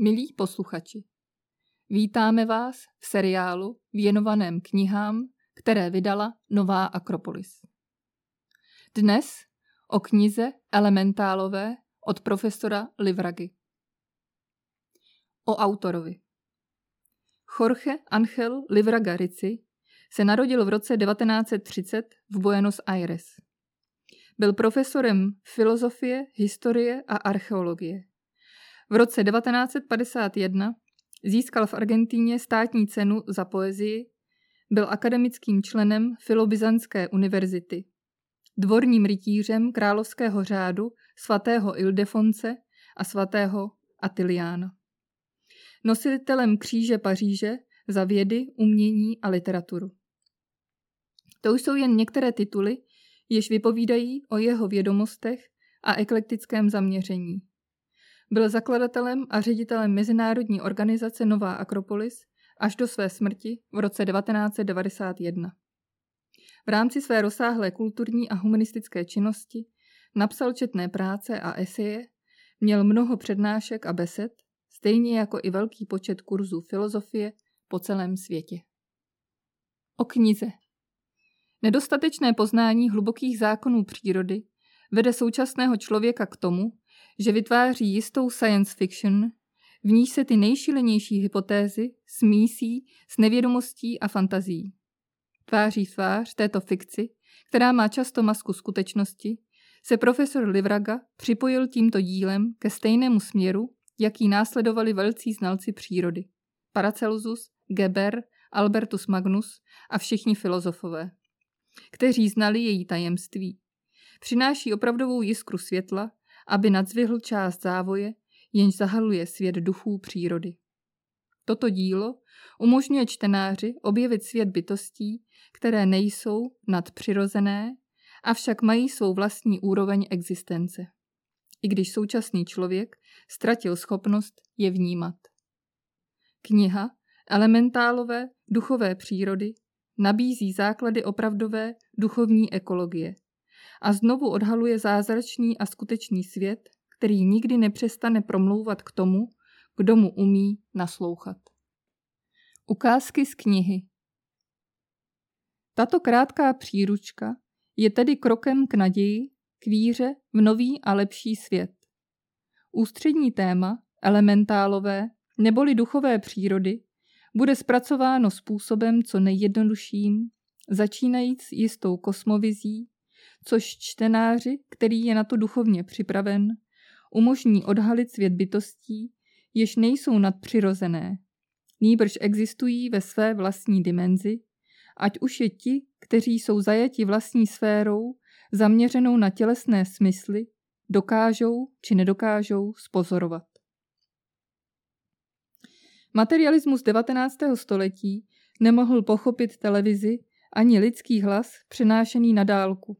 Milí posluchači, vítáme vás v seriálu věnovaném knihám, které vydala Nová Akropolis. Dnes o knize Elementálové od profesora Livragy. O autorovi. Jorge Angel Livraga Ricci se narodil v roce 1930 v Buenos Aires. Byl profesorem filozofie, historie a archeologie. V roce 1951 získal v Argentíně státní cenu za poezii, byl akademickým členem Filobizanské univerzity, dvorním rytířem královského řádu svatého Ildefonce a svatého Atiliána. Nositelem kříže Paříže za vědy, umění a literaturu. To už jsou jen některé tituly, jež vypovídají o jeho vědomostech a eklektickém zaměření. Byl zakladatelem a ředitelem mezinárodní organizace Nová Akropolis až do své smrti v roce 1991. V rámci své rozsáhlé kulturní a humanistické činnosti napsal četné práce a eseje, měl mnoho přednášek a besed, stejně jako i velký počet kurzů filozofie po celém světě. O knize Nedostatečné poznání hlubokých zákonů přírody vede současného člověka k tomu, že vytváří jistou science fiction, v níž se ty nejšilenější hypotézy smísí s nevědomostí a fantazí. Tváří tvář této fikci, která má často masku skutečnosti, se profesor Livraga připojil tímto dílem ke stejnému směru, jaký následovali velcí znalci přírody. Paracelsus, Geber, Albertus Magnus a všichni filozofové kteří znali její tajemství. Přináší opravdovou jiskru světla, aby nadzvihl část závoje, jenž zahaluje svět duchů přírody. Toto dílo umožňuje čtenáři objevit svět bytostí, které nejsou nadpřirozené, avšak mají svou vlastní úroveň existence. I když současný člověk ztratil schopnost je vnímat. Kniha Elementálové duchové přírody nabízí základy opravdové duchovní ekologie a znovu odhaluje zázračný a skutečný svět, který nikdy nepřestane promlouvat k tomu, kdo mu umí naslouchat. Ukázky z knihy Tato krátká příručka je tedy krokem k naději, k víře v nový a lepší svět. Ústřední téma, elementálové neboli duchové přírody, bude zpracováno způsobem co nejjednodušším, začínajíc jistou kosmovizí, což čtenáři, který je na to duchovně připraven, umožní odhalit svět bytostí, jež nejsou nadpřirozené, nýbrž existují ve své vlastní dimenzi, ať už je ti, kteří jsou zajati vlastní sférou, zaměřenou na tělesné smysly, dokážou či nedokážou spozorovat. Materialismus 19. století nemohl pochopit televizi ani lidský hlas přenášený na dálku,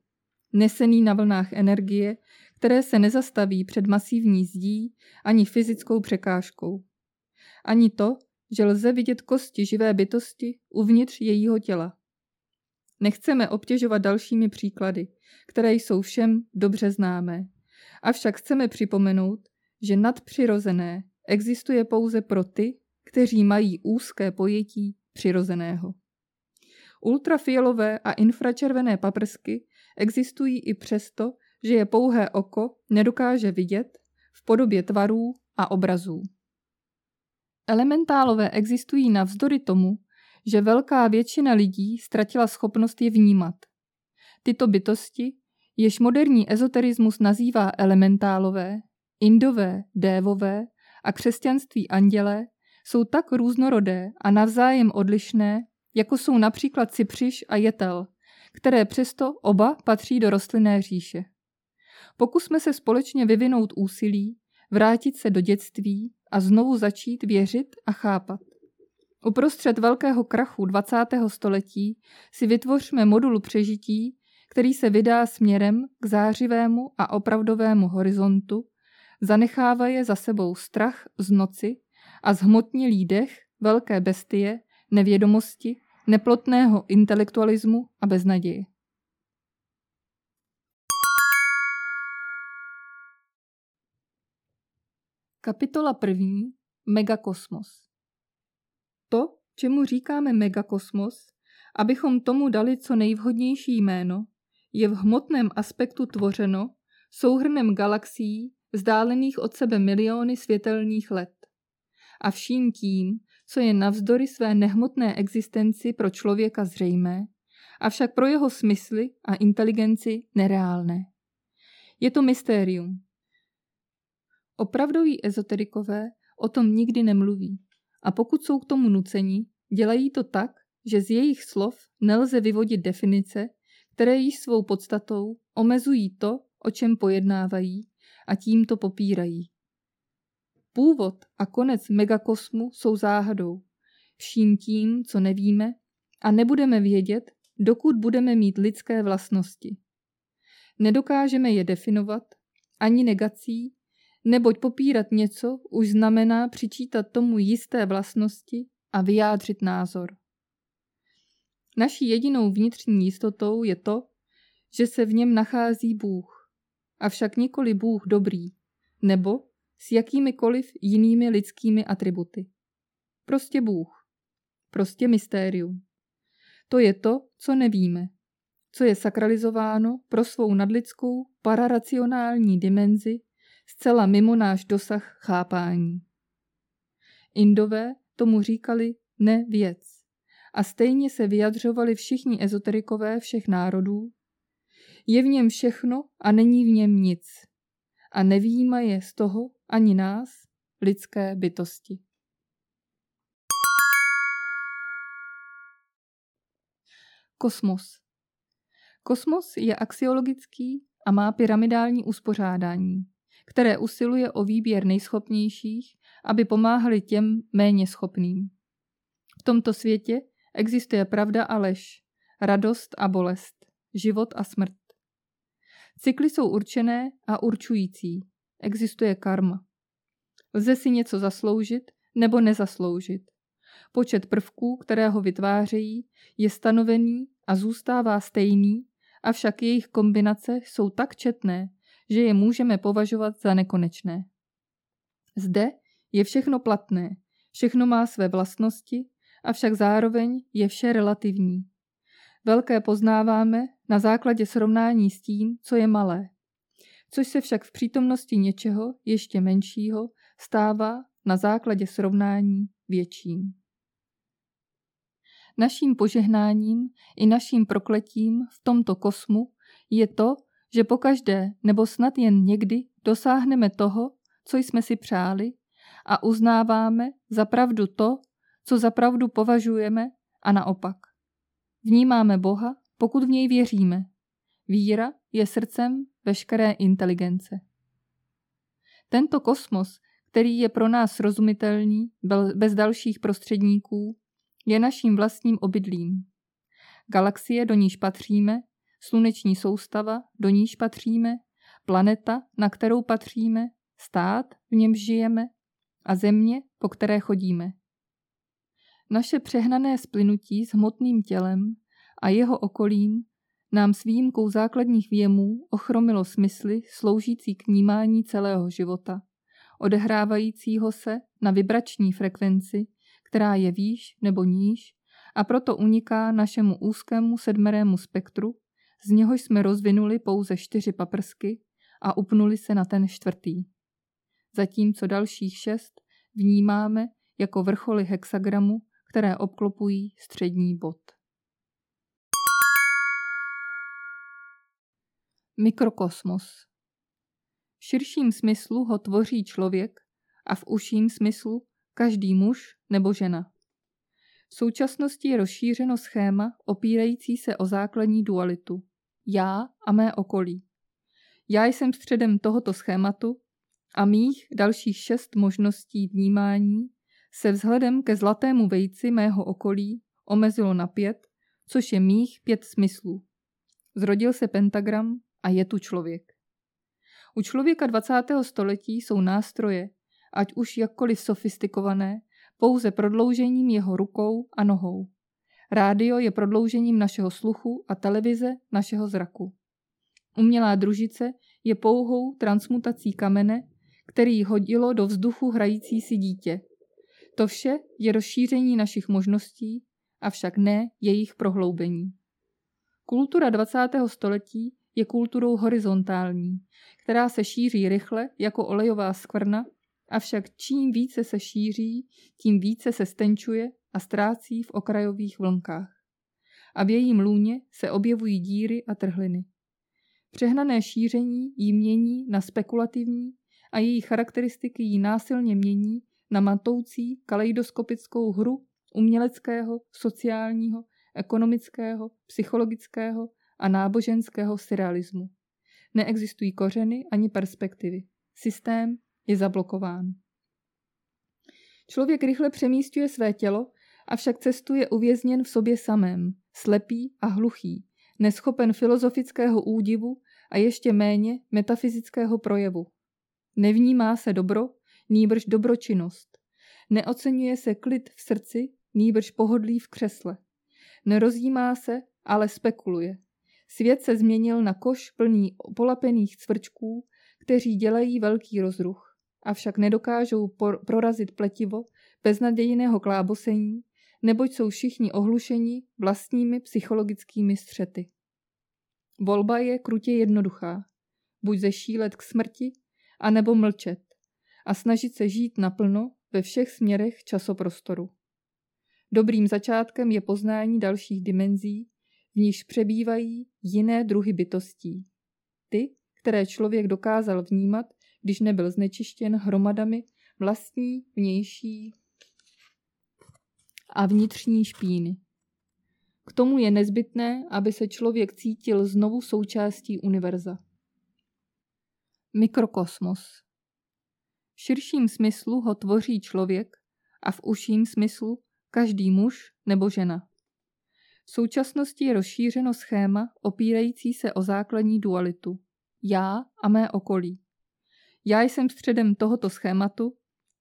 nesený na vlnách energie, které se nezastaví před masivní zdí ani fyzickou překážkou. Ani to, že lze vidět kosti živé bytosti uvnitř jejího těla. Nechceme obtěžovat dalšími příklady, které jsou všem dobře známé. Avšak chceme připomenout, že nadpřirozené existuje pouze pro ty, kteří mají úzké pojetí přirozeného. Ultrafialové a infračervené paprsky existují i přesto, že je pouhé oko nedokáže vidět v podobě tvarů a obrazů. Elementálové existují navzdory tomu, že velká většina lidí ztratila schopnost je vnímat. Tyto bytosti, jež moderní ezoterismus nazývá elementálové, indové, dévové a křesťanství andělé, jsou tak různorodé a navzájem odlišné, jako jsou například cipřiš a jetel, které přesto oba patří do rostlinné říše. Pokusme se společně vyvinout úsilí, vrátit se do dětství a znovu začít věřit a chápat. Uprostřed velkého krachu 20. století si vytvořme modul přežití, který se vydá směrem k zářivému a opravdovému horizontu, zanechává je za sebou strach z noci a zhmotnilý dech velké bestie, nevědomosti, neplotného intelektualismu a beznaděje. Kapitola první. megakosmos. To, čemu říkáme megakosmos, abychom tomu dali co nejvhodnější jméno, je v hmotném aspektu tvořeno souhrnem galaxií vzdálených od sebe miliony světelných let. A vším tím, co je navzdory své nehmotné existenci pro člověka zřejmé, avšak pro jeho smysly a inteligenci nereálné. Je to mystérium. Opravdoví ezoterikové o tom nikdy nemluví. A pokud jsou k tomu nuceni, dělají to tak, že z jejich slov nelze vyvodit definice, které již svou podstatou omezují to, o čem pojednávají a tím to popírají. Původ a konec megakosmu jsou záhadou, vším tím, co nevíme a nebudeme vědět, dokud budeme mít lidské vlastnosti. Nedokážeme je definovat ani negací, neboť popírat něco už znamená přičítat tomu jisté vlastnosti a vyjádřit názor. Naší jedinou vnitřní jistotou je to, že se v něm nachází Bůh, avšak nikoli Bůh dobrý, nebo s jakýmikoliv jinými lidskými atributy. Prostě Bůh. Prostě mystérium. To je to, co nevíme, co je sakralizováno pro svou nadlidskou pararacionální dimenzi zcela mimo náš dosah chápání. Indové tomu říkali ne věc a stejně se vyjadřovali všichni ezoterikové všech národů. Je v něm všechno a není v něm nic. A nevýjíma je z toho ani nás, lidské bytosti. Kosmos. Kosmos je axiologický a má pyramidální uspořádání které usiluje o výběr nejschopnějších, aby pomáhali těm méně schopným. V tomto světě existuje pravda a lež, radost a bolest, život a smrt. Cykly jsou určené a určující. Existuje karma. Lze si něco zasloužit nebo nezasloužit. Počet prvků, které ho vytvářejí, je stanovený a zůstává stejný, avšak jejich kombinace jsou tak četné, že je můžeme považovat za nekonečné. Zde je všechno platné, všechno má své vlastnosti, avšak zároveň je vše relativní. Velké poznáváme na základě srovnání s tím, co je malé, což se však v přítomnosti něčeho ještě menšího stává na základě srovnání větším. Naším požehnáním i naším prokletím v tomto kosmu je to, že pokaždé nebo snad jen někdy dosáhneme toho, co jsme si přáli a uznáváme za pravdu to, co za pravdu považujeme a naopak. Vnímáme Boha, pokud v něj věříme. Víra je srdcem veškeré inteligence. Tento kosmos, který je pro nás srozumitelný bez dalších prostředníků, je naším vlastním obydlím. Galaxie, do níž patříme, sluneční soustava, do níž patříme, planeta, na kterou patříme, stát, v němž žijeme a země, po které chodíme. Naše přehnané splynutí s hmotným tělem a jeho okolím nám s výjimkou základních věmů ochromilo smysly sloužící k vnímání celého života, odehrávajícího se na vibrační frekvenci, která je výš nebo níž a proto uniká našemu úzkému sedmerému spektru z něhož jsme rozvinuli pouze čtyři paprsky a upnuli se na ten čtvrtý. Zatímco dalších šest vnímáme jako vrcholy hexagramu, které obklopují střední bod. Mikrokosmos V širším smyslu ho tvoří člověk a v užším smyslu každý muž nebo žena. V současnosti je rozšířeno schéma opírající se o základní dualitu já a mé okolí. Já jsem středem tohoto schématu a mých dalších šest možností vnímání se vzhledem ke zlatému vejci mého okolí omezilo na pět, což je mých pět smyslů. Zrodil se pentagram a je tu člověk. U člověka 20. století jsou nástroje, ať už jakkoliv sofistikované, pouze prodloužením jeho rukou a nohou. Rádio je prodloužením našeho sluchu a televize našeho zraku. Umělá družice je pouhou transmutací kamene, který hodilo do vzduchu hrající si dítě. To vše je rozšíření našich možností, avšak ne jejich prohloubení. Kultura 20. století je kulturou horizontální, která se šíří rychle jako olejová skvrna, avšak čím více se šíří, tím více se stenčuje a ztrácí v okrajových vlnkách. A v jejím lůně se objevují díry a trhliny. Přehnané šíření jí mění na spekulativní a její charakteristiky jí násilně mění na matoucí kaleidoskopickou hru uměleckého, sociálního, ekonomického, psychologického a náboženského surrealismu. Neexistují kořeny ani perspektivy. Systém je zablokován. Člověk rychle přemístuje své tělo, avšak cestuje uvězněn v sobě samém, slepý a hluchý, neschopen filozofického údivu a ještě méně metafyzického projevu. Nevnímá se dobro, nýbrž dobročinnost. Neocenuje se klid v srdci, nýbrž pohodlí v křesle. Nerozjímá se, ale spekuluje. Svět se změnil na koš plný polapených cvrčků, kteří dělají velký rozruch, avšak nedokážou prorazit pletivo beznadějného klábosení, neboť jsou všichni ohlušeni vlastními psychologickými střety. Volba je krutě jednoduchá. Buď zešílet k smrti, anebo mlčet a snažit se žít naplno ve všech směrech časoprostoru. Dobrým začátkem je poznání dalších dimenzí, v níž přebývají jiné druhy bytostí. Ty, které člověk dokázal vnímat, když nebyl znečištěn hromadami vlastní, vnější a vnitřní špíny. K tomu je nezbytné, aby se člověk cítil znovu součástí univerza. Mikrokosmos V širším smyslu ho tvoří člověk a v užším smyslu každý muž nebo žena. V současnosti je rozšířeno schéma opírající se o základní dualitu. Já a mé okolí. Já jsem středem tohoto schématu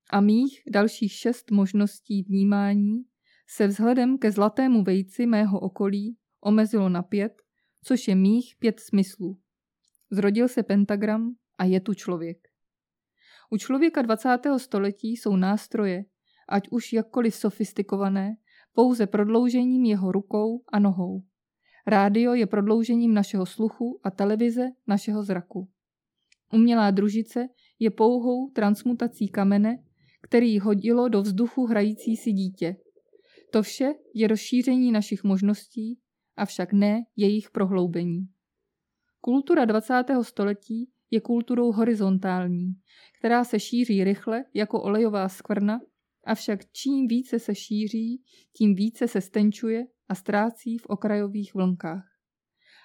a mých dalších šest možností vnímání se vzhledem ke zlatému vejci mého okolí omezilo na pět, což je mých pět smyslů. Zrodil se pentagram a je tu člověk. U člověka 20. století jsou nástroje, ať už jakkoliv sofistikované, pouze prodloužením jeho rukou a nohou. Rádio je prodloužením našeho sluchu a televize našeho zraku. Umělá družice je pouhou transmutací kamene, který hodilo do vzduchu hrající si dítě. To vše je rozšíření našich možností, avšak ne jejich prohloubení. Kultura 20. století je kulturou horizontální, která se šíří rychle jako olejová skvrna Avšak čím více se šíří, tím více se stenčuje a ztrácí v okrajových vlnkách.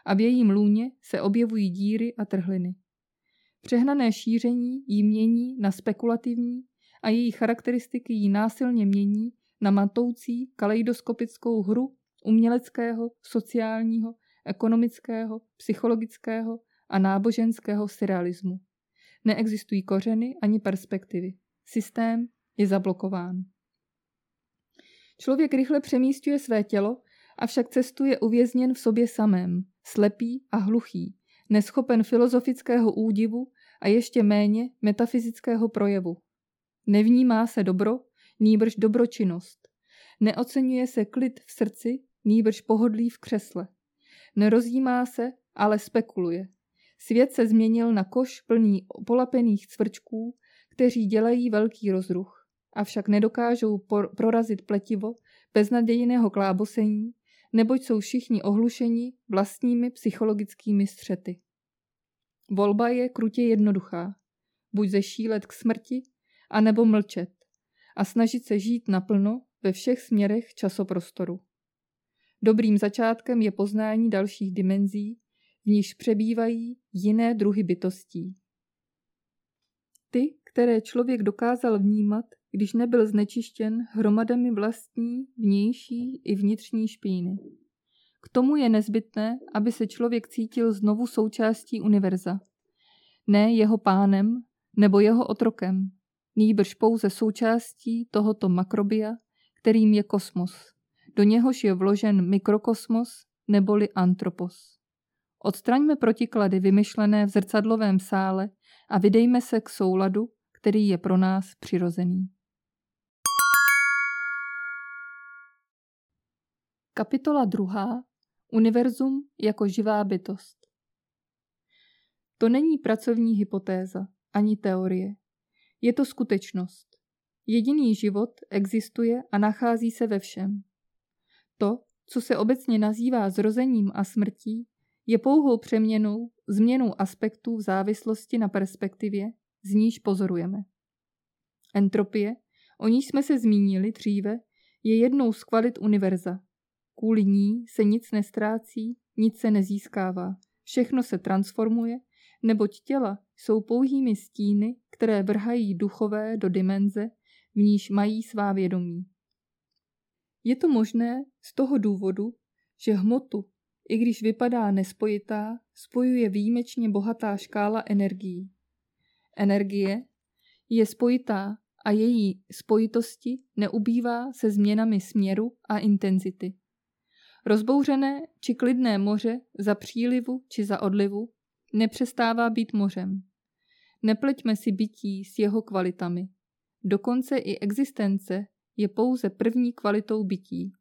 A v jejím lůně se objevují díry a trhliny. Přehnané šíření jí mění na spekulativní a její charakteristiky jí násilně mění na matoucí kaleidoskopickou hru uměleckého, sociálního, ekonomického, psychologického a náboženského surrealismu. Neexistují kořeny ani perspektivy. Systém je zablokován. Člověk rychle přemístuje své tělo, avšak cestuje uvězněn v sobě samém, slepý a hluchý, neschopen filozofického údivu a ještě méně metafyzického projevu. Nevnímá se dobro, nýbrž dobročinnost. Neocenuje se klid v srdci, nýbrž pohodlí v křesle. Nerozjímá se, ale spekuluje. Svět se změnil na koš plný polapených cvrčků, kteří dělají velký rozruch avšak nedokážou prorazit pletivo beznadějného klábosení, neboť jsou všichni ohlušeni vlastními psychologickými střety. Volba je krutě jednoduchá. Buď zešílet k smrti, anebo mlčet a snažit se žít naplno ve všech směrech časoprostoru. Dobrým začátkem je poznání dalších dimenzí, v níž přebývají jiné druhy bytostí. Ty, které člověk dokázal vnímat když nebyl znečištěn hromadami vlastní, vnější i vnitřní špíny. K tomu je nezbytné, aby se člověk cítil znovu součástí univerza. Ne jeho pánem nebo jeho otrokem, nýbrž pouze součástí tohoto makrobia, kterým je kosmos. Do něhož je vložen mikrokosmos neboli antropos. Odstraňme protiklady vymyšlené v zrcadlovém sále a vydejme se k souladu, který je pro nás přirozený. Kapitola druhá. Univerzum jako živá bytost. To není pracovní hypotéza, ani teorie. Je to skutečnost. Jediný život existuje a nachází se ve všem. To, co se obecně nazývá zrozením a smrtí, je pouhou přeměnou, změnou aspektů v závislosti na perspektivě, z níž pozorujeme. Entropie, o níž jsme se zmínili dříve, je jednou z kvalit univerza. Kvůli ní se nic nestrácí, nic se nezískává, všechno se transformuje, neboť těla jsou pouhými stíny, které vrhají duchové do dimenze, v níž mají svá vědomí. Je to možné z toho důvodu, že hmotu, i když vypadá nespojitá, spojuje výjimečně bohatá škála energií. Energie je spojitá a její spojitosti neubývá se změnami směru a intenzity. Rozbouřené či klidné moře za přílivu či za odlivu nepřestává být mořem. Nepleťme si bytí s jeho kvalitami. Dokonce i existence je pouze první kvalitou bytí.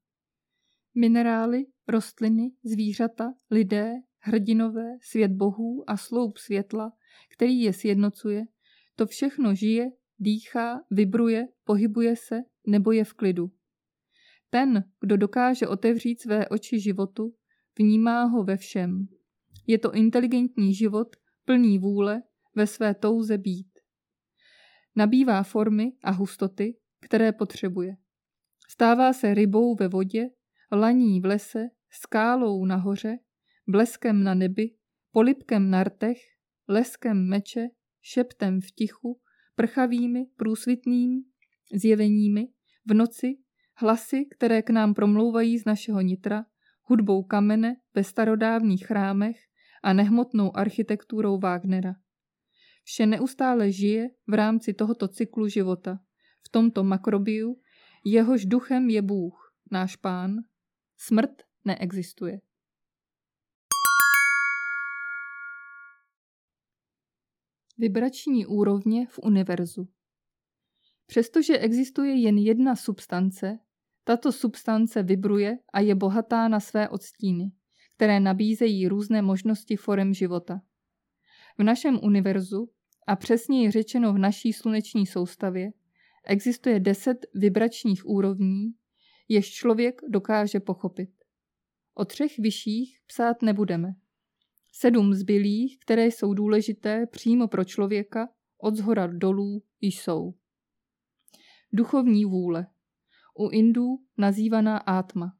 Minerály, rostliny, zvířata, lidé, hrdinové, svět bohů a sloup světla, který je sjednocuje, to všechno žije, dýchá, vibruje, pohybuje se nebo je v klidu. Ten, kdo dokáže otevřít své oči životu, vnímá ho ve všem. Je to inteligentní život, plný vůle, ve své touze být. Nabývá formy a hustoty, které potřebuje. Stává se rybou ve vodě, laní v lese, skálou nahoře, bleskem na nebi, polipkem na rtech, leskem meče, šeptem v tichu, prchavými, průsvitným zjeveními, v noci, hlasy, které k nám promlouvají z našeho nitra, hudbou kamene ve starodávných chrámech a nehmotnou architekturou Wagnera. Vše neustále žije v rámci tohoto cyklu života, v tomto makrobiu, jehož duchem je Bůh, náš pán. Smrt neexistuje. Vibrační úrovně v univerzu. Přestože existuje jen jedna substance, tato substance vibruje a je bohatá na své odstíny, které nabízejí různé možnosti forem života. V našem univerzu, a přesněji řečeno v naší sluneční soustavě, existuje deset vibračních úrovní, jež člověk dokáže pochopit. O třech vyšších psát nebudeme. Sedm zbylých, které jsou důležité přímo pro člověka, od zhora dolů jsou. Duchovní vůle. U Indů nazývaná átma.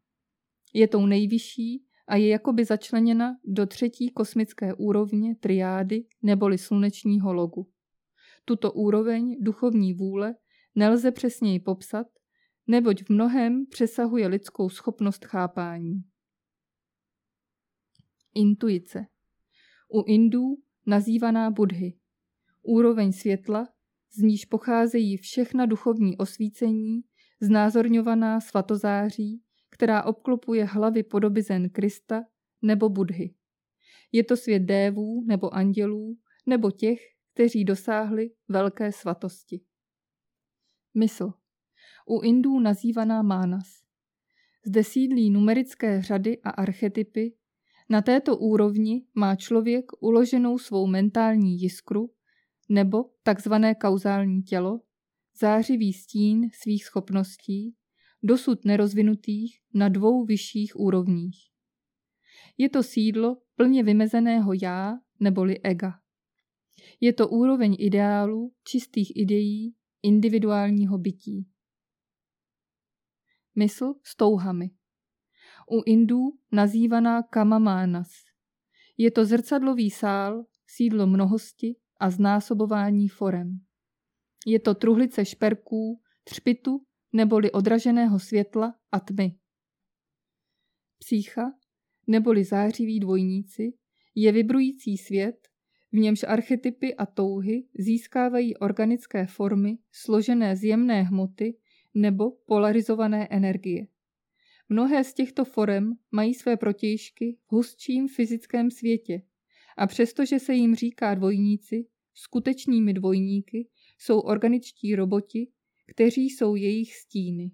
Je tou nejvyšší a je jakoby začleněna do třetí kosmické úrovně triády neboli slunečního logu. Tuto úroveň duchovní vůle nelze přesněji popsat, neboť v mnohem přesahuje lidskou schopnost chápání. Intuice. U Indů nazývaná Budhy. Úroveň světla, z níž pocházejí všechna duchovní osvícení, znázorňovaná svatozáří, která obklopuje hlavy podoby zen Krista nebo Budhy. Je to svět dévů nebo andělů, nebo těch, kteří dosáhli velké svatosti. Mysl. U Indů nazývaná Mánas. Zde sídlí numerické řady a archetypy. Na této úrovni má člověk uloženou svou mentální jiskru nebo takzvané kauzální tělo, zářivý stín svých schopností, dosud nerozvinutých na dvou vyšších úrovních. Je to sídlo plně vymezeného já neboli ega. Je to úroveň ideálů, čistých ideí, individuálního bytí. Mysl s touhami. U Indů nazývaná Kamamánas. Je to zrcadlový sál, sídlo mnohosti a znásobování forem. Je to truhlice šperků, třpitu neboli odraženého světla a tmy. Psícha, neboli zářiví dvojníci, je vibrující svět, v němž archetypy a touhy získávají organické formy složené z jemné hmoty nebo polarizované energie. Mnohé z těchto forem mají své protějšky v hustším fyzickém světě a přestože se jim říká dvojníci, skutečnými dvojníky jsou organičtí roboti, kteří jsou jejich stíny.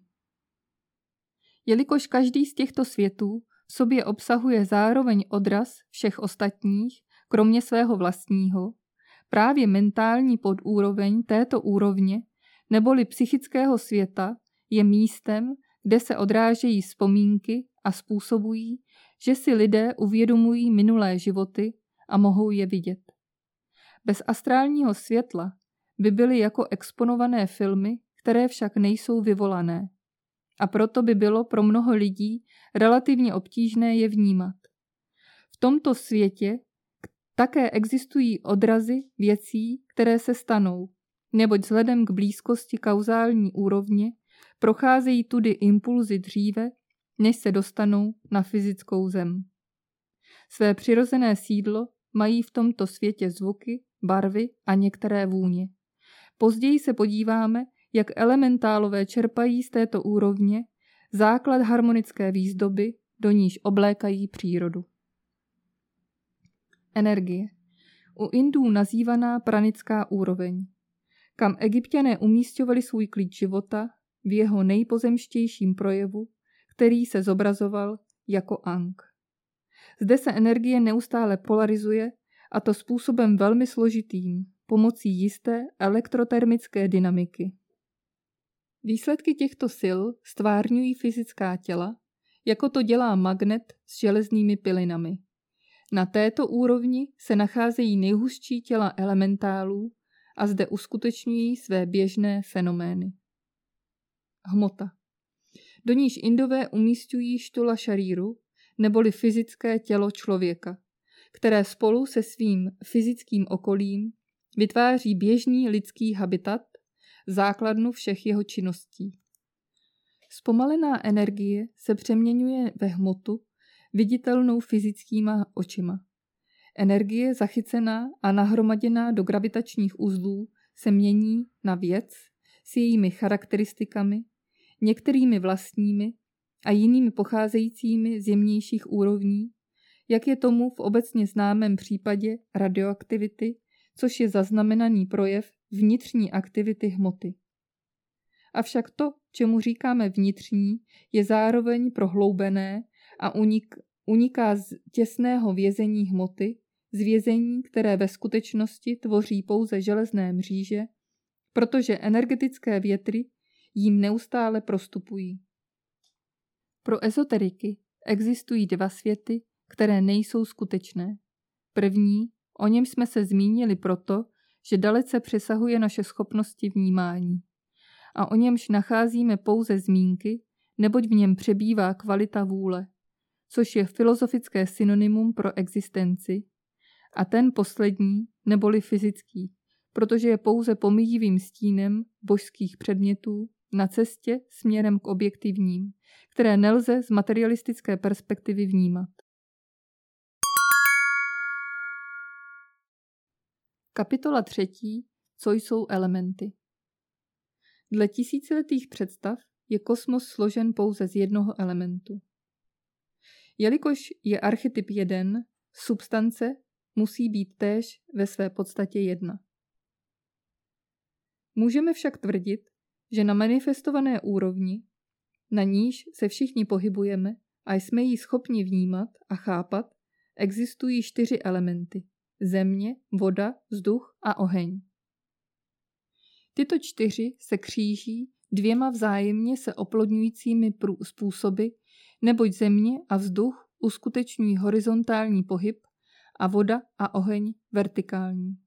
Jelikož každý z těchto světů v sobě obsahuje zároveň odraz všech ostatních, kromě svého vlastního, právě mentální podúroveň této úrovně neboli psychického světa je místem, kde se odrážejí vzpomínky a způsobují, že si lidé uvědomují minulé životy a mohou je vidět. Bez astrálního světla by byly jako exponované filmy, které však nejsou vyvolané. A proto by bylo pro mnoho lidí relativně obtížné je vnímat. V tomto světě také existují odrazy věcí, které se stanou, neboť vzhledem k blízkosti kauzální úrovně procházejí tudy impulzy dříve, než se dostanou na fyzickou zem. Své přirozené sídlo mají v tomto světě zvuky, barvy a některé vůně. Později se podíváme, jak elementálové čerpají z této úrovně základ harmonické výzdoby, do níž oblékají přírodu. Energie. U Indů nazývaná pranická úroveň, kam egyptiané umístovali svůj klid života v jeho nejpozemštějším projevu, který se zobrazoval jako Ang. Zde se energie neustále polarizuje a to způsobem velmi složitým, pomocí jisté elektrotermické dynamiky. Výsledky těchto sil stvárňují fyzická těla, jako to dělá magnet s železnými pilinami. Na této úrovni se nacházejí nejhustší těla elementálů a zde uskutečňují své běžné fenomény. Hmota. Do níž Indové umístují štula šaríru, neboli fyzické tělo člověka, které spolu se svým fyzickým okolím vytváří běžný lidský habitat, základnu všech jeho činností. Zpomalená energie se přeměňuje ve hmotu, viditelnou fyzickýma očima. Energie zachycená a nahromaděná do gravitačních uzlů se mění na věc s jejími charakteristikami, některými vlastními a jinými pocházejícími z jemnějších úrovní, jak je tomu v obecně známém případě radioaktivity, což je zaznamenaný projev vnitřní aktivity hmoty. Avšak to, čemu říkáme vnitřní, je zároveň prohloubené a unik, uniká z těsného vězení hmoty, z vězení, které ve skutečnosti tvoří pouze železné mříže, protože energetické větry jím neustále prostupují. Pro ezoteriky existují dva světy, které nejsou skutečné. První, o něm jsme se zmínili proto, že dalece přesahuje naše schopnosti vnímání. A o němž nacházíme pouze zmínky, neboť v něm přebývá kvalita vůle, což je filozofické synonymum pro existenci, a ten poslední, neboli fyzický, protože je pouze pomíjivým stínem božských předmětů na cestě směrem k objektivním, které nelze z materialistické perspektivy vnímat. Kapitola třetí. Co jsou elementy? Dle tisíciletých představ je kosmos složen pouze z jednoho elementu. Jelikož je archetyp jeden, substance musí být též ve své podstatě jedna. Můžeme však tvrdit, že na manifestované úrovni, na níž se všichni pohybujeme a jsme ji schopni vnímat a chápat, existují čtyři elementy země, voda, vzduch a oheň. Tyto čtyři se kříží dvěma vzájemně se oplodňujícími způsoby, neboť země a vzduch uskutečňují horizontální pohyb a voda a oheň vertikální.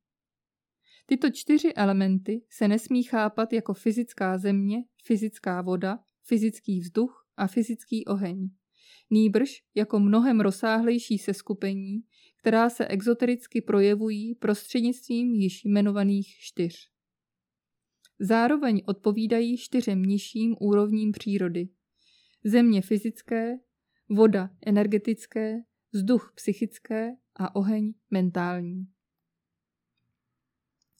Tyto čtyři elementy se nesmí chápat jako fyzická země, fyzická voda, fyzický vzduch a fyzický oheň. Nýbrž jako mnohem rozsáhlejší seskupení, která se exotericky projevují prostřednictvím již jmenovaných čtyř. Zároveň odpovídají čtyřem nižším úrovním přírody. Země fyzické, voda energetické, vzduch psychické a oheň mentální.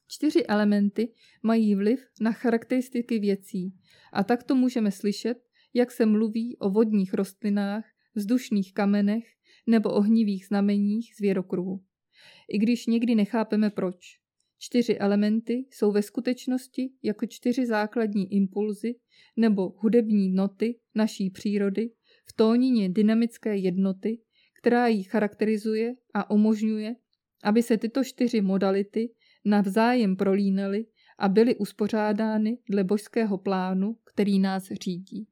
Čtyři elementy mají vliv na charakteristiky věcí a takto můžeme slyšet, jak se mluví o vodních rostlinách, vzdušných kamenech nebo ohnivých znameních zvěrokruhu. I když někdy nechápeme proč. Čtyři elementy jsou ve skutečnosti jako čtyři základní impulzy nebo hudební noty naší přírody v tónině dynamické jednoty, která ji charakterizuje a umožňuje, aby se tyto čtyři modality navzájem prolínaly a byly uspořádány dle božského plánu, který nás řídí.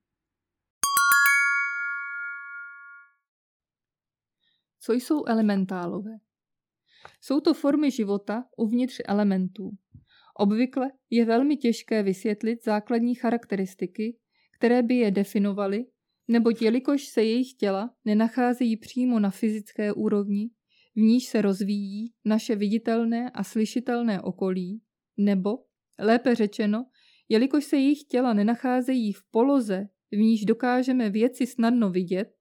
Co jsou elementálové? Jsou to formy života uvnitř elementů. Obvykle je velmi těžké vysvětlit základní charakteristiky, které by je definovaly, neboť jelikož se jejich těla nenacházejí přímo na fyzické úrovni, v níž se rozvíjí naše viditelné a slyšitelné okolí, nebo, lépe řečeno, jelikož se jejich těla nenacházejí v poloze, v níž dokážeme věci snadno vidět,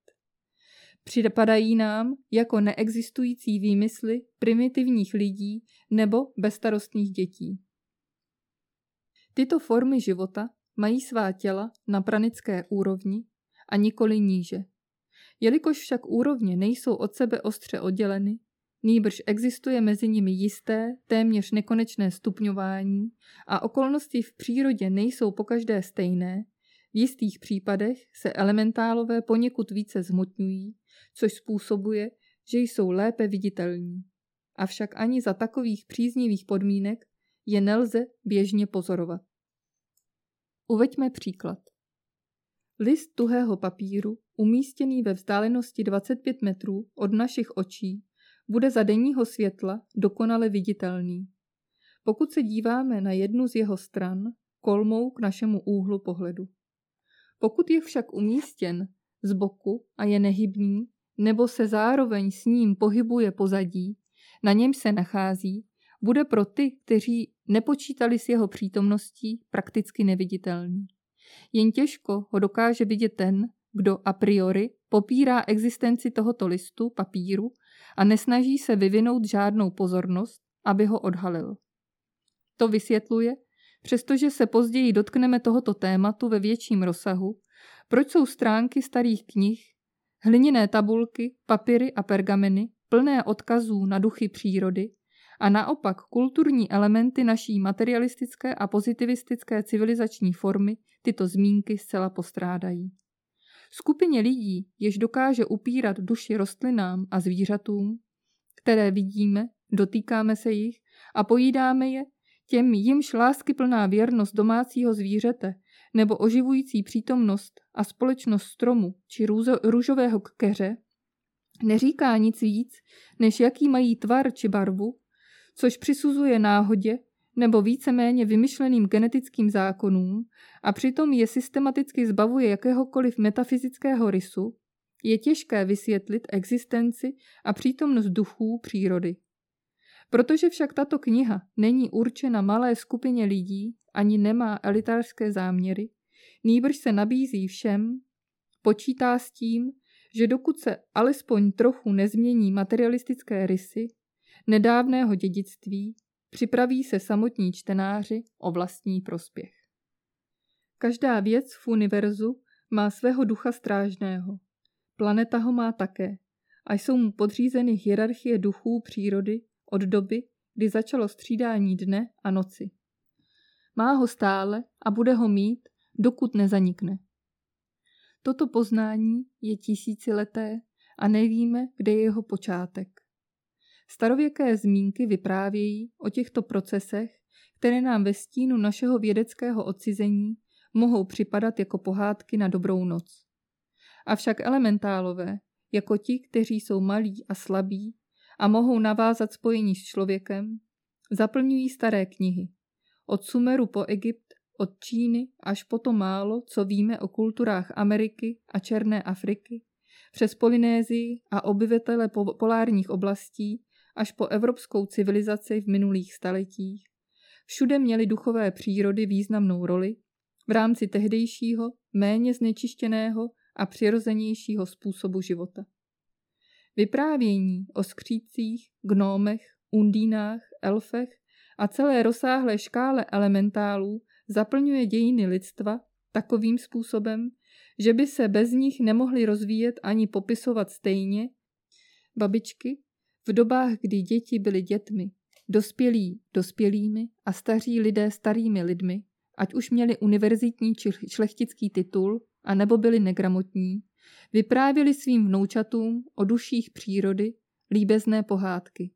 Připadají nám jako neexistující výmysly primitivních lidí nebo bezstarostných dětí. Tyto formy života mají svá těla na pranické úrovni a nikoli níže. Jelikož však úrovně nejsou od sebe ostře odděleny, nýbrž existuje mezi nimi jisté, téměř nekonečné stupňování a okolnosti v přírodě nejsou pokaždé stejné, v jistých případech se elementálové poněkud více zhmotňují což způsobuje, že jsou lépe viditelní. Avšak ani za takových příznivých podmínek je nelze běžně pozorovat. Uveďme příklad. List tuhého papíru, umístěný ve vzdálenosti 25 metrů od našich očí, bude za denního světla dokonale viditelný. Pokud se díváme na jednu z jeho stran, kolmou k našemu úhlu pohledu. Pokud je však umístěn z boku a je nehybný, nebo se zároveň s ním pohybuje pozadí, na něm se nachází, bude pro ty, kteří nepočítali s jeho přítomností, prakticky neviditelný. Jen těžko ho dokáže vidět ten, kdo a priori popírá existenci tohoto listu papíru a nesnaží se vyvinout žádnou pozornost, aby ho odhalil. To vysvětluje, přestože se později dotkneme tohoto tématu ve větším rozsahu, proč jsou stránky starých knih hliněné tabulky, papíry a pergameny, plné odkazů na duchy přírody, a naopak kulturní elementy naší materialistické a pozitivistické civilizační formy tyto zmínky zcela postrádají. Skupině lidí, jež dokáže upírat duši rostlinám a zvířatům, které vidíme, dotýkáme se jich a pojídáme je, těm jimž plná věrnost domácího zvířete nebo oživující přítomnost a společnost stromu či růžového keře neříká nic víc, než jaký mají tvar či barvu, což přisuzuje náhodě nebo víceméně vymyšleným genetickým zákonům a přitom je systematicky zbavuje jakéhokoliv metafyzického rysu, je těžké vysvětlit existenci a přítomnost duchů přírody. Protože však tato kniha není určena malé skupině lidí ani nemá elitářské záměry, nýbrž se nabízí všem, počítá s tím, že dokud se alespoň trochu nezmění materialistické rysy nedávného dědictví, připraví se samotní čtenáři o vlastní prospěch. Každá věc v univerzu má svého ducha strážného. Planeta ho má také a jsou mu podřízeny hierarchie duchů přírody od doby, kdy začalo střídání dne a noci. Má ho stále a bude ho mít, dokud nezanikne. Toto poznání je tisícileté a nevíme, kde je jeho počátek. Starověké zmínky vyprávějí o těchto procesech, které nám ve stínu našeho vědeckého odcizení mohou připadat jako pohádky na dobrou noc. Avšak elementálové, jako ti, kteří jsou malí a slabí a mohou navázat spojení s člověkem, zaplňují staré knihy. Od Sumeru po Egypt, od Číny až po to málo, co víme o kulturách Ameriky a Černé Afriky, přes Polynézii a obyvatele polárních oblastí až po evropskou civilizaci v minulých staletích. Všude měly duchové přírody významnou roli v rámci tehdejšího, méně znečištěného a přirozenějšího způsobu života. Vyprávění o skřících, gnómech, undínách, elfech a celé rozsáhlé škále elementálů zaplňuje dějiny lidstva takovým způsobem, že by se bez nich nemohly rozvíjet ani popisovat stejně babičky v dobách, kdy děti byly dětmi, dospělí dospělými a staří lidé starými lidmi, ať už měli univerzitní či šlechtický titul, a nebo byli negramotní, vyprávěli svým vnoučatům o duších přírody líbezné pohádky.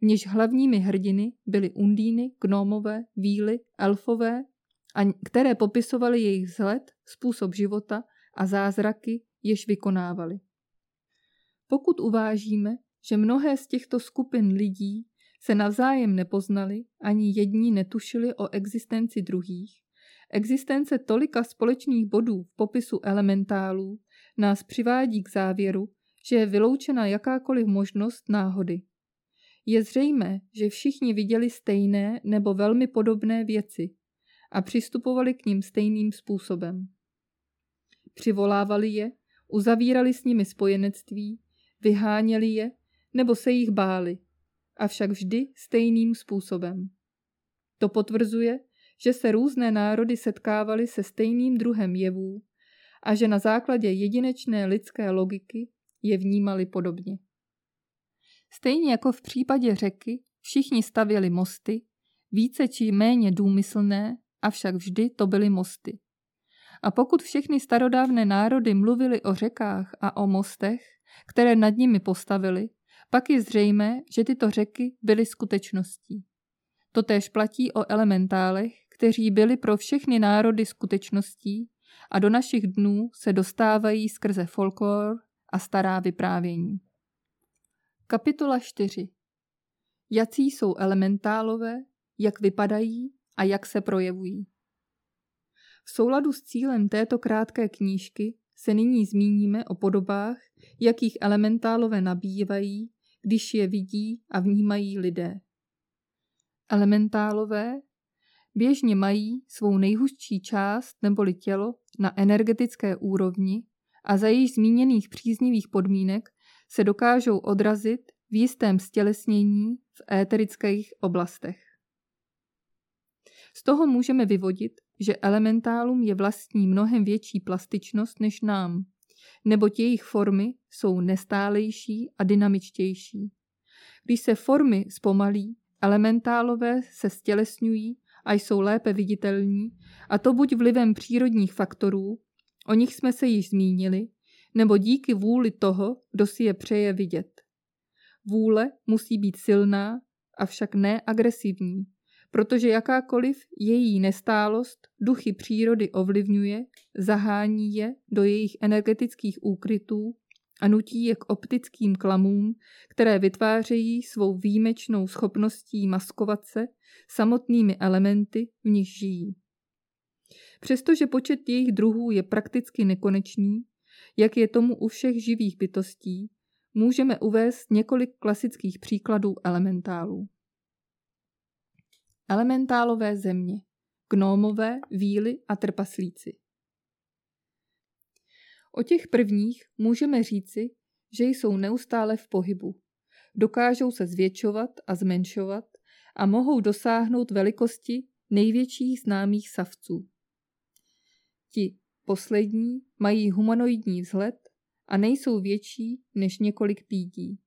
V něž hlavními hrdiny byly undíny, gnomové, víly, elfové, a které popisovaly jejich vzhled, způsob života a zázraky, jež vykonávali. Pokud uvážíme, že mnohé z těchto skupin lidí se navzájem nepoznali, ani jední netušili o existenci druhých, existence tolika společných bodů v popisu elementálů nás přivádí k závěru, že je vyloučena jakákoliv možnost náhody. Je zřejmé, že všichni viděli stejné nebo velmi podobné věci a přistupovali k ním stejným způsobem. Přivolávali je, uzavírali s nimi spojenectví, vyháněli je nebo se jich báli, avšak vždy stejným způsobem. To potvrzuje, že se různé národy setkávaly se stejným druhem jevů a že na základě jedinečné lidské logiky je vnímali podobně. Stejně jako v případě řeky, všichni stavěli mosty, více či méně důmyslné, avšak vždy to byly mosty. A pokud všechny starodávné národy mluvili o řekách a o mostech, které nad nimi postavili, pak je zřejmé, že tyto řeky byly skutečností. Totéž platí o elementálech, kteří byli pro všechny národy skutečností a do našich dnů se dostávají skrze folklor a stará vyprávění. Kapitola 4. Jací jsou elementálové, jak vypadají a jak se projevují. V souladu s cílem této krátké knížky se nyní zmíníme o podobách, jakých elementálové nabývají, když je vidí a vnímají lidé. Elementálové běžně mají svou nejhustší část neboli tělo na energetické úrovni a za jejich zmíněných příznivých podmínek se dokážou odrazit v jistém stělesnění v éterických oblastech. Z toho můžeme vyvodit, že elementálům je vlastní mnohem větší plastičnost než nám, neboť jejich formy jsou nestálejší a dynamičtější. Když se formy zpomalí, elementálové se stělesňují a jsou lépe viditelní, a to buď vlivem přírodních faktorů, o nich jsme se již zmínili, nebo díky vůli toho, kdo si je přeje vidět. Vůle musí být silná, avšak ne agresivní, protože jakákoliv její nestálost duchy přírody ovlivňuje, zahání je do jejich energetických úkrytů a nutí je k optickým klamům, které vytvářejí svou výjimečnou schopností maskovat se samotnými elementy, v nich žijí. Přestože počet jejich druhů je prakticky nekonečný, jak je tomu u všech živých bytostí, můžeme uvést několik klasických příkladů elementálů. Elementálové země, gnómové, víly a trpaslíci. O těch prvních můžeme říci, že jsou neustále v pohybu. Dokážou se zvětšovat a zmenšovat a mohou dosáhnout velikosti největších známých savců. Ti poslední mají humanoidní vzhled a nejsou větší než několik pídí.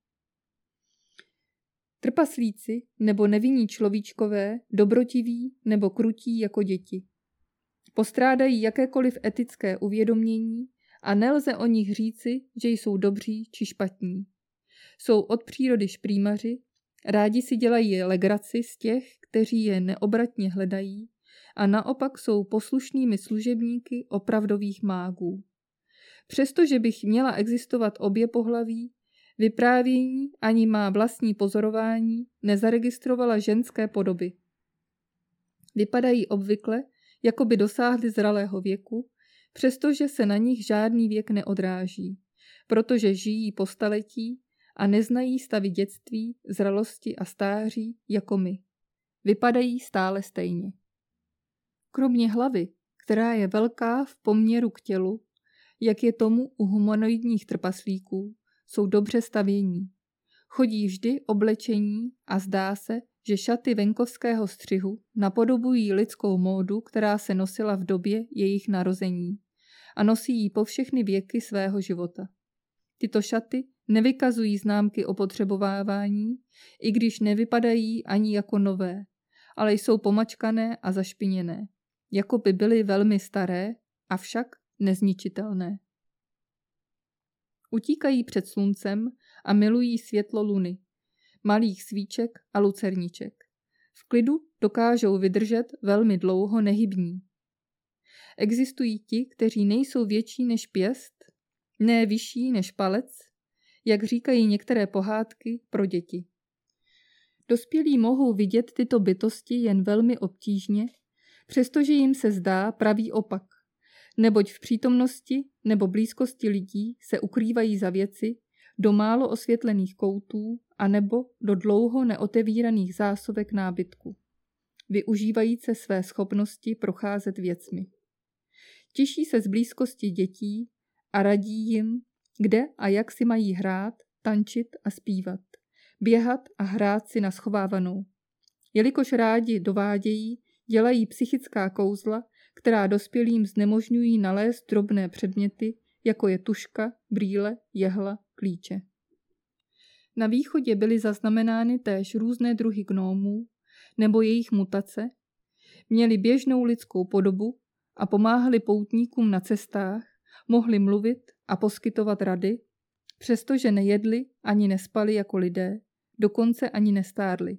Trpaslíci nebo nevinní človíčkové, dobrotiví nebo krutí jako děti. Postrádají jakékoliv etické uvědomění a nelze o nich říci, že jsou dobří či špatní. Jsou od přírody šprýmaři, rádi si dělají legraci z těch, kteří je neobratně hledají a naopak jsou poslušnými služebníky opravdových mágů. Přestože bych měla existovat obě pohlaví, vyprávění ani má vlastní pozorování nezaregistrovala ženské podoby. Vypadají obvykle, jako by dosáhly zralého věku přestože se na nich žádný věk neodráží, protože žijí po staletí a neznají stavy dětství, zralosti a stáří jako my. Vypadají stále stejně. Kromě hlavy, která je velká v poměru k tělu, jak je tomu u humanoidních trpaslíků, jsou dobře stavění. Chodí vždy oblečení a zdá se, že šaty venkovského střihu napodobují lidskou módu, která se nosila v době jejich narození a nosí ji po všechny věky svého života. Tyto šaty nevykazují známky opotřebovávání, i když nevypadají ani jako nové, ale jsou pomačkané a zašpiněné, jako by byly velmi staré, avšak nezničitelné. Utíkají před sluncem a milují světlo luny, malých svíček a lucerniček. V klidu dokážou vydržet velmi dlouho nehybní. Existují ti, kteří nejsou větší než pěst, ne vyšší než palec, jak říkají některé pohádky pro děti. Dospělí mohou vidět tyto bytosti jen velmi obtížně, přestože jim se zdá pravý opak, neboť v přítomnosti nebo blízkosti lidí se ukrývají za věci do málo osvětlených koutů a nebo do dlouho neotevíraných zásobek nábytku, využívajíce své schopnosti procházet věcmi. Těší se z blízkosti dětí a radí jim, kde a jak si mají hrát, tančit a zpívat, běhat a hrát si na schovávanou. Jelikož rádi dovádějí, dělají psychická kouzla, která dospělým znemožňují nalézt drobné předměty, jako je tuška, brýle, jehla, klíče. Na východě byly zaznamenány též různé druhy gnómů nebo jejich mutace, měli běžnou lidskou podobu a pomáhali poutníkům na cestách, mohli mluvit a poskytovat rady, přestože nejedli ani nespali jako lidé, dokonce ani nestárli.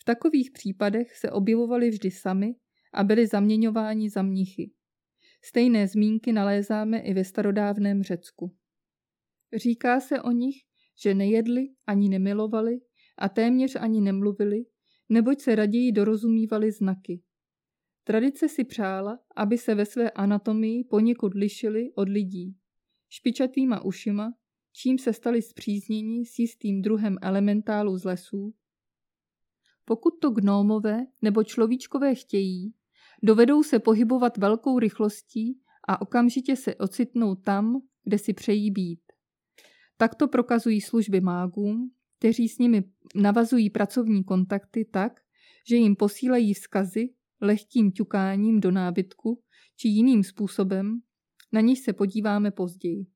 V takových případech se objevovali vždy sami a byli zaměňováni za mnichy. Stejné zmínky nalézáme i ve starodávném Řecku. Říká se o nich, že nejedli ani nemilovali a téměř ani nemluvili, neboť se raději dorozumívali znaky. Tradice si přála, aby se ve své anatomii poněkud lišili od lidí. Špičatýma ušima, čím se stali zpřízněni s jistým druhem elementálu z lesů. Pokud to gnómové nebo človíčkové chtějí, dovedou se pohybovat velkou rychlostí a okamžitě se ocitnou tam, kde si přejí být. Takto prokazují služby mágům, kteří s nimi navazují pracovní kontakty tak, že jim posílají vzkazy lehkým ťukáním do nábytku či jiným způsobem, na níž se podíváme později.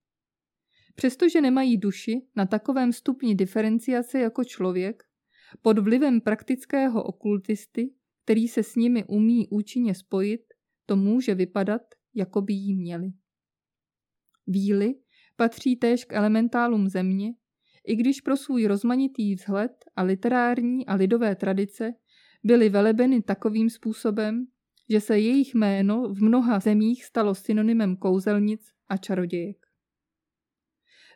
Přestože nemají duši na takovém stupni diferenciace jako člověk, pod vlivem praktického okultisty, který se s nimi umí účinně spojit, to může vypadat, jako by jí měli. Víly patří též k elementálům země, i když pro svůj rozmanitý vzhled a literární a lidové tradice byly velebeny takovým způsobem, že se jejich jméno v mnoha zemích stalo synonymem kouzelnic a čarodějek.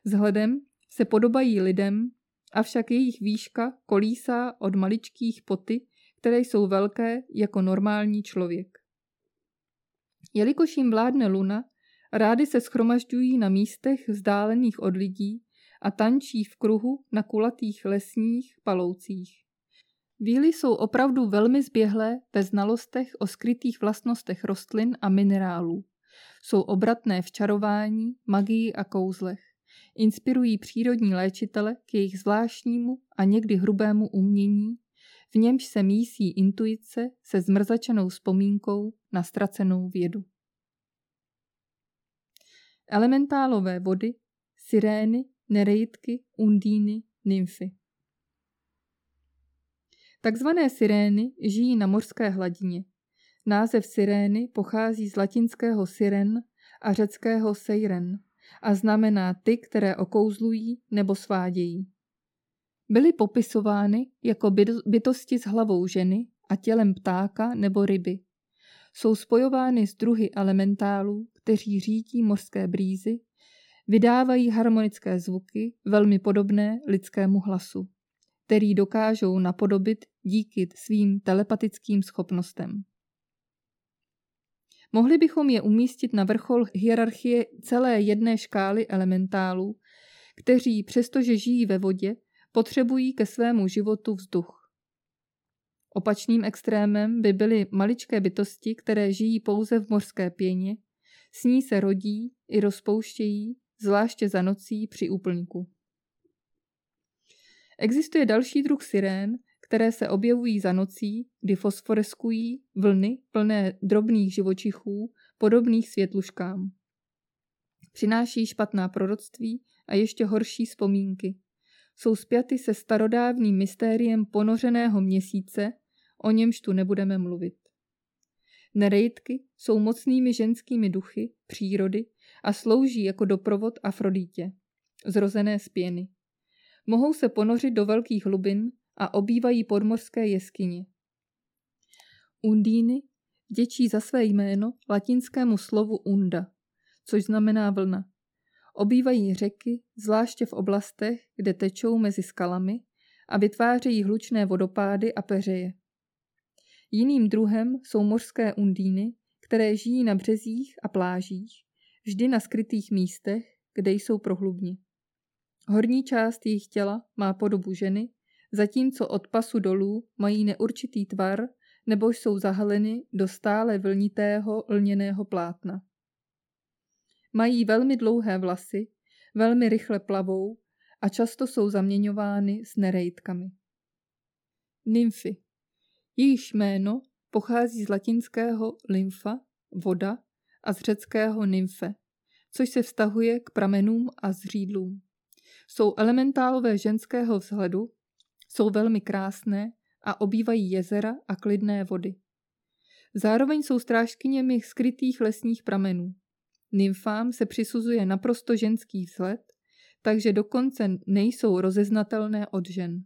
Vzhledem se podobají lidem, avšak jejich výška kolísá od maličkých poty, které jsou velké jako normální člověk. Jelikož jim vládne luna, rády se schromažďují na místech vzdálených od lidí a tančí v kruhu na kulatých lesních paloucích. Víly jsou opravdu velmi zběhlé ve znalostech o skrytých vlastnostech rostlin a minerálů. Jsou obratné v čarování, magii a kouzlech. Inspirují přírodní léčitele k jejich zvláštnímu a někdy hrubému umění, v němž se mísí intuice se zmrzačenou vzpomínkou na ztracenou vědu. Elementálové vody, sirény, nereidky, undíny, nymfy. Takzvané sirény žijí na mořské hladině. Název sirény pochází z latinského siren a řeckého seiren a znamená ty, které okouzlují nebo svádějí. Byly popisovány jako bytosti s hlavou ženy a tělem ptáka nebo ryby. Jsou spojovány s druhy elementálů, kteří řídí mořské brýzy, vydávají harmonické zvuky velmi podobné lidskému hlasu který dokážou napodobit díky svým telepatickým schopnostem. Mohli bychom je umístit na vrchol hierarchie celé jedné škály elementálů, kteří, přestože žijí ve vodě, potřebují ke svému životu vzduch. Opačným extrémem by byly maličké bytosti, které žijí pouze v mořské pěně, s ní se rodí i rozpouštějí, zvláště za nocí při úplňku. Existuje další druh sirén, které se objevují za nocí, kdy fosforeskují vlny plné drobných živočichů, podobných světluškám. Přináší špatná proroctví a ještě horší vzpomínky. Jsou spjaty se starodávným mystériem ponořeného měsíce, o němž tu nebudeme mluvit. Nerejdky jsou mocnými ženskými duchy přírody a slouží jako doprovod Afrodítě, zrozené z pěny. Mohou se ponořit do velkých hlubin a obývají podmorské jeskyně. Undíny děčí za své jméno latinskému slovu unda, což znamená vlna. Obývají řeky, zvláště v oblastech, kde tečou mezi skalami a vytvářejí hlučné vodopády a peřeje. Jiným druhem jsou mořské undíny, které žijí na březích a plážích, vždy na skrytých místech, kde jsou prohlubně. Horní část jejich těla má podobu ženy, zatímco od pasu dolů mají neurčitý tvar nebo jsou zahaleny do stále vlnitého lněného plátna. Mají velmi dlouhé vlasy, velmi rychle plavou a často jsou zaměňovány s nerejtkami. Nymfy. Jejich jméno pochází z latinského lymfa, voda, a z řeckého nymfe, což se vztahuje k pramenům a zřídlům. Jsou elementálové ženského vzhledu, jsou velmi krásné a obývají jezera a klidné vody. Zároveň jsou strážkyněmi skrytých lesních pramenů. Nymfám se přisuzuje naprosto ženský vzhled, takže dokonce nejsou rozeznatelné od žen.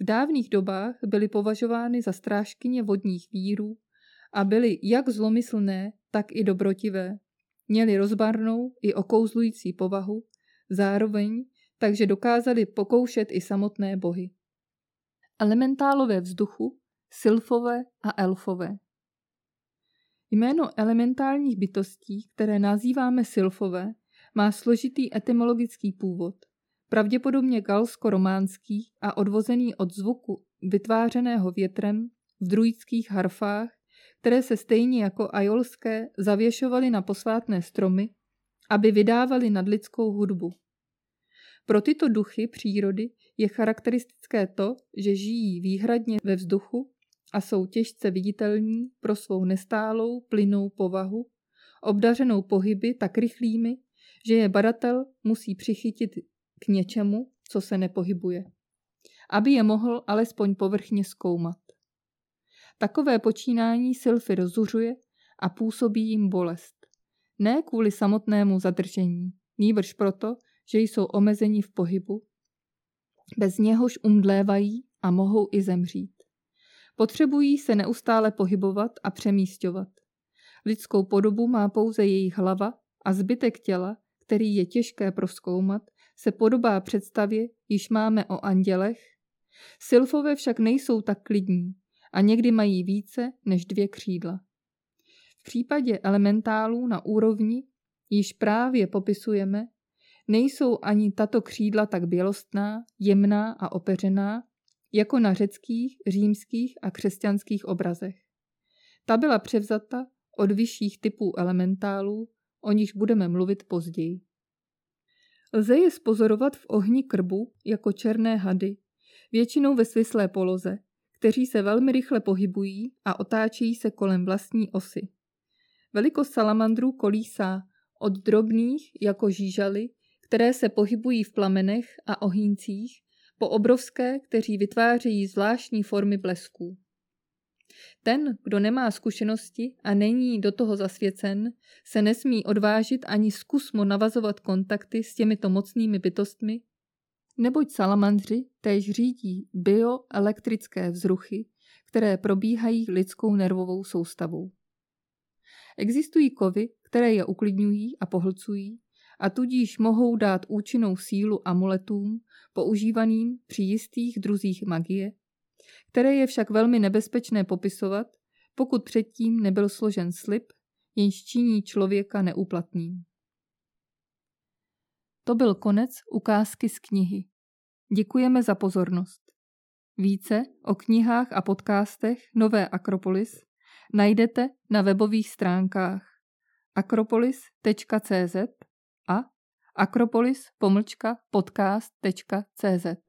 V dávných dobách byly považovány za strážkyně vodních vírů a byly jak zlomyslné, tak i dobrotivé. Měly rozbarnou i okouzlující povahu, zároveň takže dokázali pokoušet i samotné bohy. Elementálové vzduchu, sylfové a elfové. Jméno elementálních bytostí, které nazýváme sylfové, má složitý etymologický původ, pravděpodobně galsko-románský a odvozený od zvuku vytvářeného větrem v druidských harfách, které se stejně jako ajolské zavěšovaly na posvátné stromy, aby vydávali nadlidskou hudbu. Pro tyto duchy přírody je charakteristické to, že žijí výhradně ve vzduchu a jsou těžce viditelní pro svou nestálou, plynou povahu, obdařenou pohyby tak rychlými, že je badatel musí přichytit k něčemu, co se nepohybuje, aby je mohl alespoň povrchně zkoumat. Takové počínání Sylfy rozuřuje a působí jim bolest. Ne kvůli samotnému zadržení, nýbrž proto, že jsou omezeni v pohybu, bez něhož umdlévají a mohou i zemřít. Potřebují se neustále pohybovat a přemístěvat. Lidskou podobu má pouze jejich hlava a zbytek těla, který je těžké proskoumat, se podobá představě, již máme o andělech. Sylfové však nejsou tak klidní a někdy mají více než dvě křídla. V případě elementálů na úrovni, již právě popisujeme, nejsou ani tato křídla tak bělostná, jemná a opeřená, jako na řeckých, římských a křesťanských obrazech. Ta byla převzata od vyšších typů elementálů, o nichž budeme mluvit později. Lze je spozorovat v ohni krbu jako černé hady, většinou ve svislé poloze, kteří se velmi rychle pohybují a otáčejí se kolem vlastní osy. Velikost salamandrů kolísá od drobných jako žížaly které se pohybují v plamenech a ohýncích, po obrovské, kteří vytvářejí zvláštní formy blesků. Ten, kdo nemá zkušenosti a není do toho zasvěcen, se nesmí odvážit ani zkusmo navazovat kontakty s těmito mocnými bytostmi, neboť salamandři též řídí bioelektrické vzruchy, které probíhají lidskou nervovou soustavou. Existují kovy, které je uklidňují a pohlcují, a tudíž mohou dát účinnou sílu amuletům používaným při jistých druzích magie, které je však velmi nebezpečné popisovat, pokud předtím nebyl složen slib, jenž činí člověka neúplatným. To byl konec ukázky z knihy. Děkujeme za pozornost. Více o knihách a podcastech Nové Akropolis najdete na webových stránkách akropolis.cz a akropolis-podcast.cz